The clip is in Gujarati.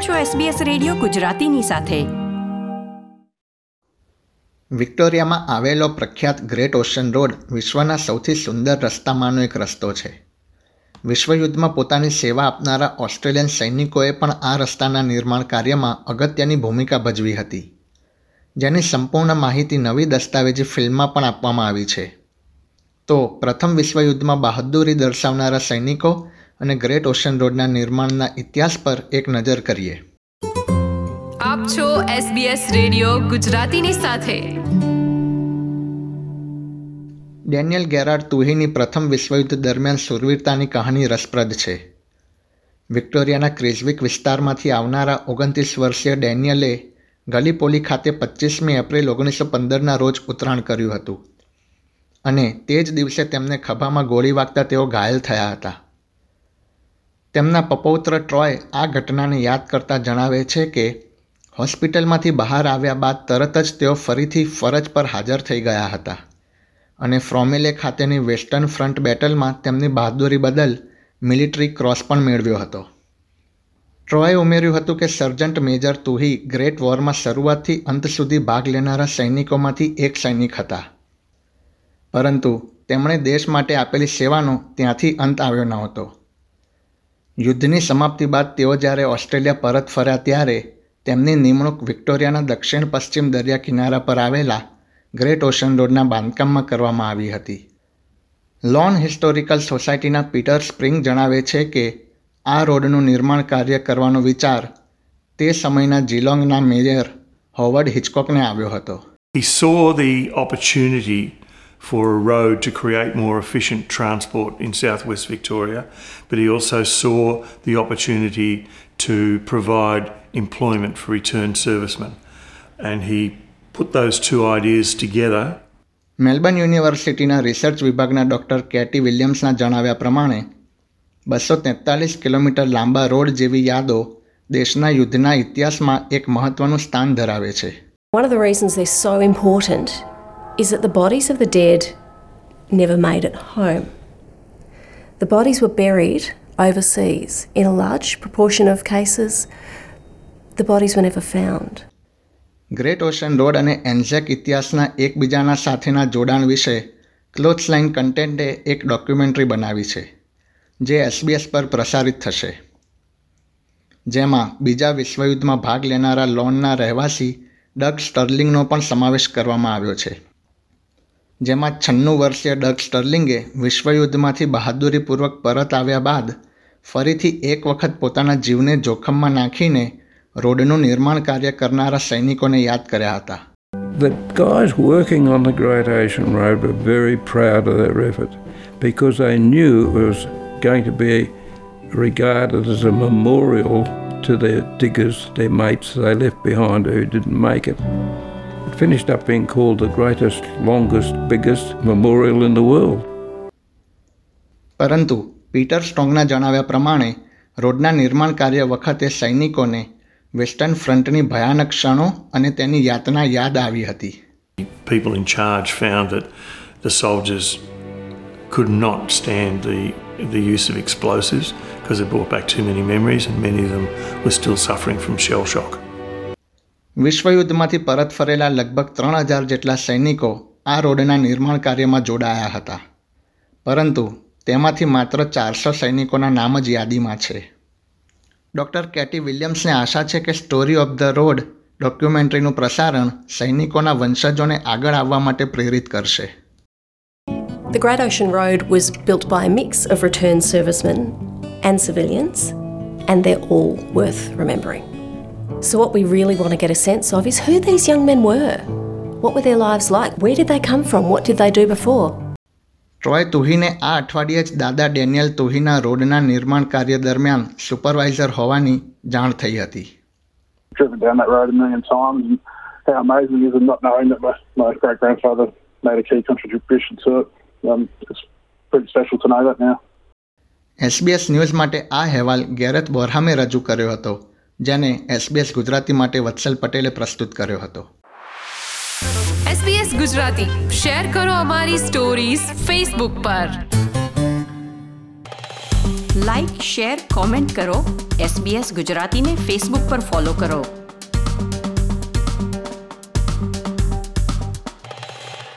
છો SBS રેડિયો ગુજરાતીની સાથે. વિક્ટોરિયામાં આવેલો પ્રખ્યાત ગ્રેટ ઓશન રોડ વિશ્વના સૌથી સુંદર રસ્તામાંનો એક રસ્તો છે. વિશ્વયુદ્ધમાં પોતાની સેવા આપનારા ઓસ્ટ્રેલિયન સૈનિકોએ પણ આ રસ્તાના નિર્માણ કાર્યમાં અગત્યની ભૂમિકા ભજવી હતી. જેની સંપૂર્ણ માહિતી નવી દસ્તાવેજી ફિલ્મમાં પણ આપવામાં આવી છે. તો પ્રથમ વિશ્વયુદ્ધમાં બહાદુરી દર્શાવનારા સૈનિકો અને ગ્રેટ ઓશન રોડના નિર્માણના ઇતિહાસ પર એક નજર કરીએ. આપ છો SBS રેડિયો ગુજરાતીની સાથે. ડેનિયલ ગેરાર્ડ તુહીની પ્રથમ વિશ્વયુદ્ધ દરમિયાન શૂરવીરતાની કહાની રસપ્રદ છે. વિક્ટોરિયાના ક્રિઝવિક વિસ્તારમાંથી આવનારા ઓગણત્રીસ વર્ષીય ડેનિયલે ગલીપોલી ખાતે પચીસમી એપ્રિલ ઓગણીસો પંદરના રોજ ઉતરાણ કર્યું હતું. અને તે જ દિવસે તેમને ખભામાં ગોળી વાગતા તેઓ ઘાયલ થયા હતા. તેમના પપૌત્ર ટ્રોય આ ઘટનાને યાદ કરતા જણાવે છે કે, હોસ્પિટલમાંથી બહાર આવ્યા બાદ તરત જ તેઓ ફરીથી ફરજ પર હાજર થઈ ગયા હતા અને ફ્રોમેલે ખાતેની વેસ્ટર્ન ફ્રન્ટ બેટલમાં તેમની બહાદુરી બદલ મિલિટરી ક્રોસ પણ મેળવ્યો હતો. ટ્રોએ ઉમેર્યું હતું કે સર્જન્ટ મેજર તુહી ગ્રેટ વોરમાં શરૂઆતથી અંત સુધી ભાગ લેનારા સૈનિકોમાંથી એક સૈનિક હતા. પરંતુ તેમણે દેશ માટે આપેલી સેવાનો ત્યાંથી અંત આવ્યો ન હતો. યુદ્ધની સમાપ્તિ બાદ તેઓ જ્યારે ઓસ્ટ્રેલિયા પરત ફર્યા ત્યારે તેમની નિમણૂક વિક્ટોરિયાના દક્ષિણ પશ્ચિમ દરિયા કિનારા પર આવેલા ગ્રેટ ઓશન રોડના બાંધકામમાં કરવામાં આવી હતી. લોન હિસ્ટોરિકલ સોસાયટીના પીટર સ્પ્રિંગ જણાવે છે કે આ રોડનું નિર્માણ કાર્ય કરવાનો વિચાર તે સમયના જીલોંગના મેયર હોવર્ડ હિચકોકને આવ્યો હતો. He saw the opportunity for a road to create more efficient transport in southwest Victoria, but he also saw the opportunity to provide employment for returned servicemen. And he put those two ideas together Melbourne યુનિવર્સિટીના રિસર્ચ વિભાગના ડૉક્ટર કેટી વિલિયમ્સના જણાવ્યા પ્રમાણે બસો તેતાલીસ કિલોમીટર લાંબા રોડ જેવી યાદો દેશના યુદ્ધના ઇતિહાસમાં એક મહત્વનું સ્થાન ધરાવે છે One of the reasons they're so important is that the bodies of the dead never made it home. The bodies were buried overseas. In a large proportion of cases, the bodies were never found. Great ocean road અને એન્ઝેક ઇતિહાસના એકબીજાના સાથેના જોડાણ વિશે ક્લોથ લાઇન કન્ટેન્ટે એક ડોક્યુમેન્ટરી બનાવી છે જે એસબીએસ પર પ્રસારિત થશે જેમાં બીજા વિશ્વયુદ્ધમાં ભાગ લેનારા લોનના રહેવાસી ડગ સ્ટર્લિંગનો પણ સમાવેશ કરવામાં આવ્યો છે જેમાં છન્નું વર્ષીય ડગ સ્ટર્લિંગે વિશ્વયુદ્ધમાંથી બહાદુરીપૂર્વક પરત આવ્યા બાદ ફરીથી એક વખત પોતાના જીવને જોખમમાં નાખીને રોડનું નિર્માણ કાર્ય કરનારા સૈનિકોને યાદ કર્યા હતા The guys working on the Great Ocean Road were very proud of their effort because they knew it was going to be regarded as a memorial to their diggers, their mates they left behind who didn't make it. It finished up being called the greatest, longest, biggest memorial in the world. પરંતુ પીટર સ્ટ્રોંગના જણાવ્યા પ્રમાણે રોડના નિર્માણ કાર્ય વખતે સૈનિકોને વેસ્ટર્ન ફ્રન્ટની ભયાનક ક્ષણો અને તેની યાતના યાદ આવી હતી people in charge found that the soldiers could not stand the, the use of explosives because it brought back too many memories and many of them were still suffering from shell shock. વિશ્વયુદ્ધમાંથી પરત ફરેલા લગભગ ત્રણ હજાર જેટલા સૈનિકો આ રોડના નિર્માણ કાર્યમાં જોડાયા હતા. પરંતુ તેમાંથી માત્ર ચારસો સૈનિકોના નામ જ યાદીમાં છે. ડૉક્ટર કેટી વિલિયમ્સને આશા છે કે સ્ટોરી ઓફ ધ રોડ ડોક્યુમેન્ટરીનું પ્રસારણ સૈનિકોના વંશજોને આગળ આવવા માટે પ્રેરિત કરશે. The Great Ocean Road was built by a mix of returned servicemen and civilians, and they're all worth remembering. So, what we really want to get a sense of is who these young men were. What were their lives like? Where did they come from? What did they do before? ટ્રોય તુહીને આ અઠવાડિયે જ દાદા ડેનિયલ તુહીના રોડના નિર્માણ કાર્ય દરમિયાન સુપરવાઇઝર હોવાની જાણ થઈ હતી driven down that road a million times and how amazing is it not knowing that my, my great grandfather made a key contribution to it. Um, it's pretty special to know that now. SBS news માટે આ અહેવાલ ગેરત બોરહામે રજૂ કર્યો હતો જેને એસબીએસ ગુજરાતી માટે વત્સલ પટેલે પ્રસ્તુત કર્યો હતો. એસબીએસ ગુજરાતી. શેર કરો અમારી સ્ટોરીઝ ફેસબુક પર. લાઇક શેર કોમેન્ટ કરો એસબીએસ ગુજરાતીને ફેસબુક પર ફોલો કરો.